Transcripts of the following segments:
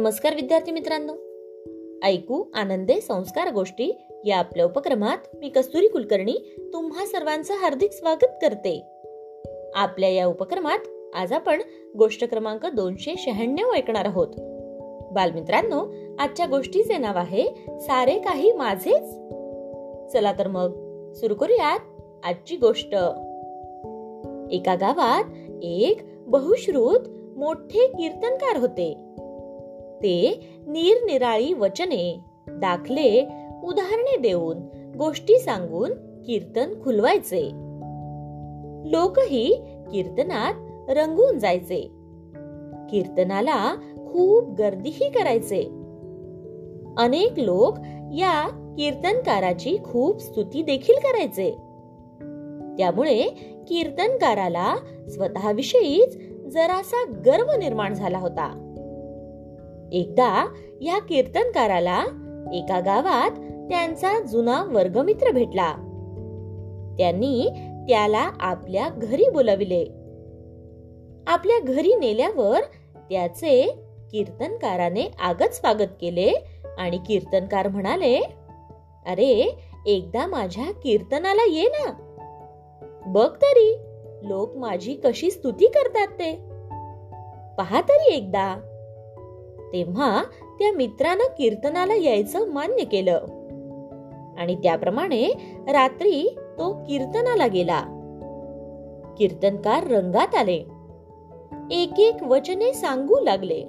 नमस्कार विद्यार्थी मित्रांनो. ऐकू आनंदे संस्कार गोष्टी या आपल्या उपक्रमात मी कस्तुरी कुलकर्णी तुम्हा सर्वांचं हार्दिक स्वागत करते. आपल्या या उपक्रमात आज आपण गोष्ट क्रमांक दोनशे शहाण्णव ऐकणार आहोत. बालमित्रांनो आजच्या गोष्टीचे नाव आहे सारे काही माझेच. चला तर मग सुरू करूयात आजची गोष्ट. एका गावात एक बहुश्रुत मोठे कीर्तनकार होते. ते निरनिराळी वचने दाखले उदाहरणे देऊन गोष्टी सांगून कीर्तन खुलवायचे. लोकही कीर्तनात रंगून जायचे. कीर्तनाला खूप गर्दीही करायचे. अनेक लोक या कीर्तनकाराची खूप स्तुती देखील करायचे. त्यामुळे कीर्तनकाराला स्वतःविषयीच जरासा गर्व निर्माण झाला होता. एकदा या कीर्तनकाराला एका गावात त्यांचा जुना वर्गमित्र भेटला. त्यांनी त्याला आपल्या घरी बोलाविले. आपल्या घरी नेल्यावर त्याचे कीर्तनकाराने आगच स्वागत केले आणि कीर्तनकार म्हणाले अरे एकदा माझ्या कीर्तनाला ये ना. बघ तरी लोक माझी कशी स्तुती करतात ते. पहा तरी एकदा. तेव्हा त्या मित्रानं कीर्तनाला यायचं मान्य केलं. आणि त्याप्रमाणे रात्री तो कीर्तनाला गेला. कीर्तनकार रंगात आले. एक एक वचने सांगू लागले.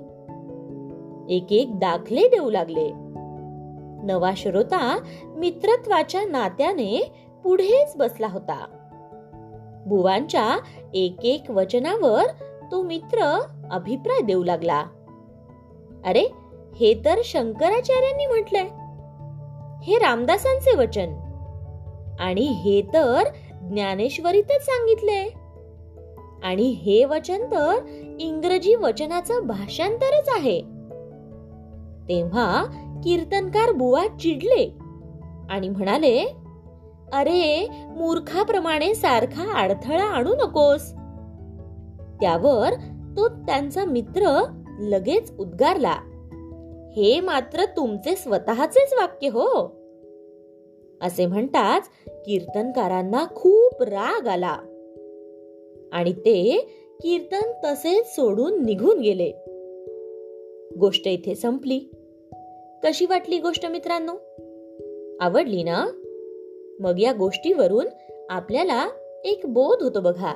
एक एक दाखले देऊ लागले. नवा श्रोता मित्रत्वाच्या नात्याने पुढेच बसला होता. बुवांच्या एक एक वचनावर तो मित्र अभिप्राय देऊ लागला. अरे हे तर शंकराचार्यांनी म्हटलंय. हे रामदासांचे वचन. आणि हे तर ज्ञानेश्वरीतच सांगितले आणि हे वचन तर इंग्रजी वचनाचं भाषांतरच आहे. तेव्हा कीर्तनकार बुवा चिडले आणि म्हणाले अरे मूर्खाप्रमाणे सारखा अडथळा आणू नकोस. त्यावर तो त्यांचा मित्र लगेच उद्गारला हे मात्र तुमचे स्वतःचेच वाक्य हो. असे म्हणताच कीर्तनकारांना खूप राग आला. आणि ते कीर्तन तसेच सोडून निघून गेले. गोष्ट इथे संपली. कशी वाटली गोष्ट मित्रांनो? आवडली ना? मग या गोष्टीवरून आपल्याला एक बोध होतो बघा.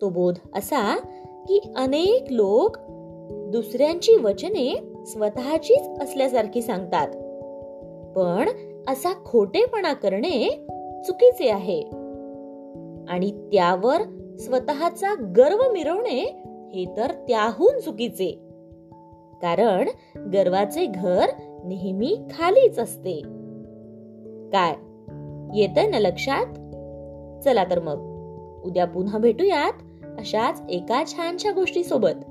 तो बोध असा की अनेक लोक दुसऱ्यांची वचने स्वतःचीच असल्यासारखी सांगतात. पण असा खोटेपणा करणे चुकीचे आहे. आणि त्यावर स्वतःचा गर्व मिरवणे हे तर त्याहून चुकीचे. कारण गर्वाचे घर नेहमी खालीच असते. काय? येत ना लक्षात? चला तर मग. उद्या पुन्हा भेटूयात अशाच एका छानशा गोष्टी सोबत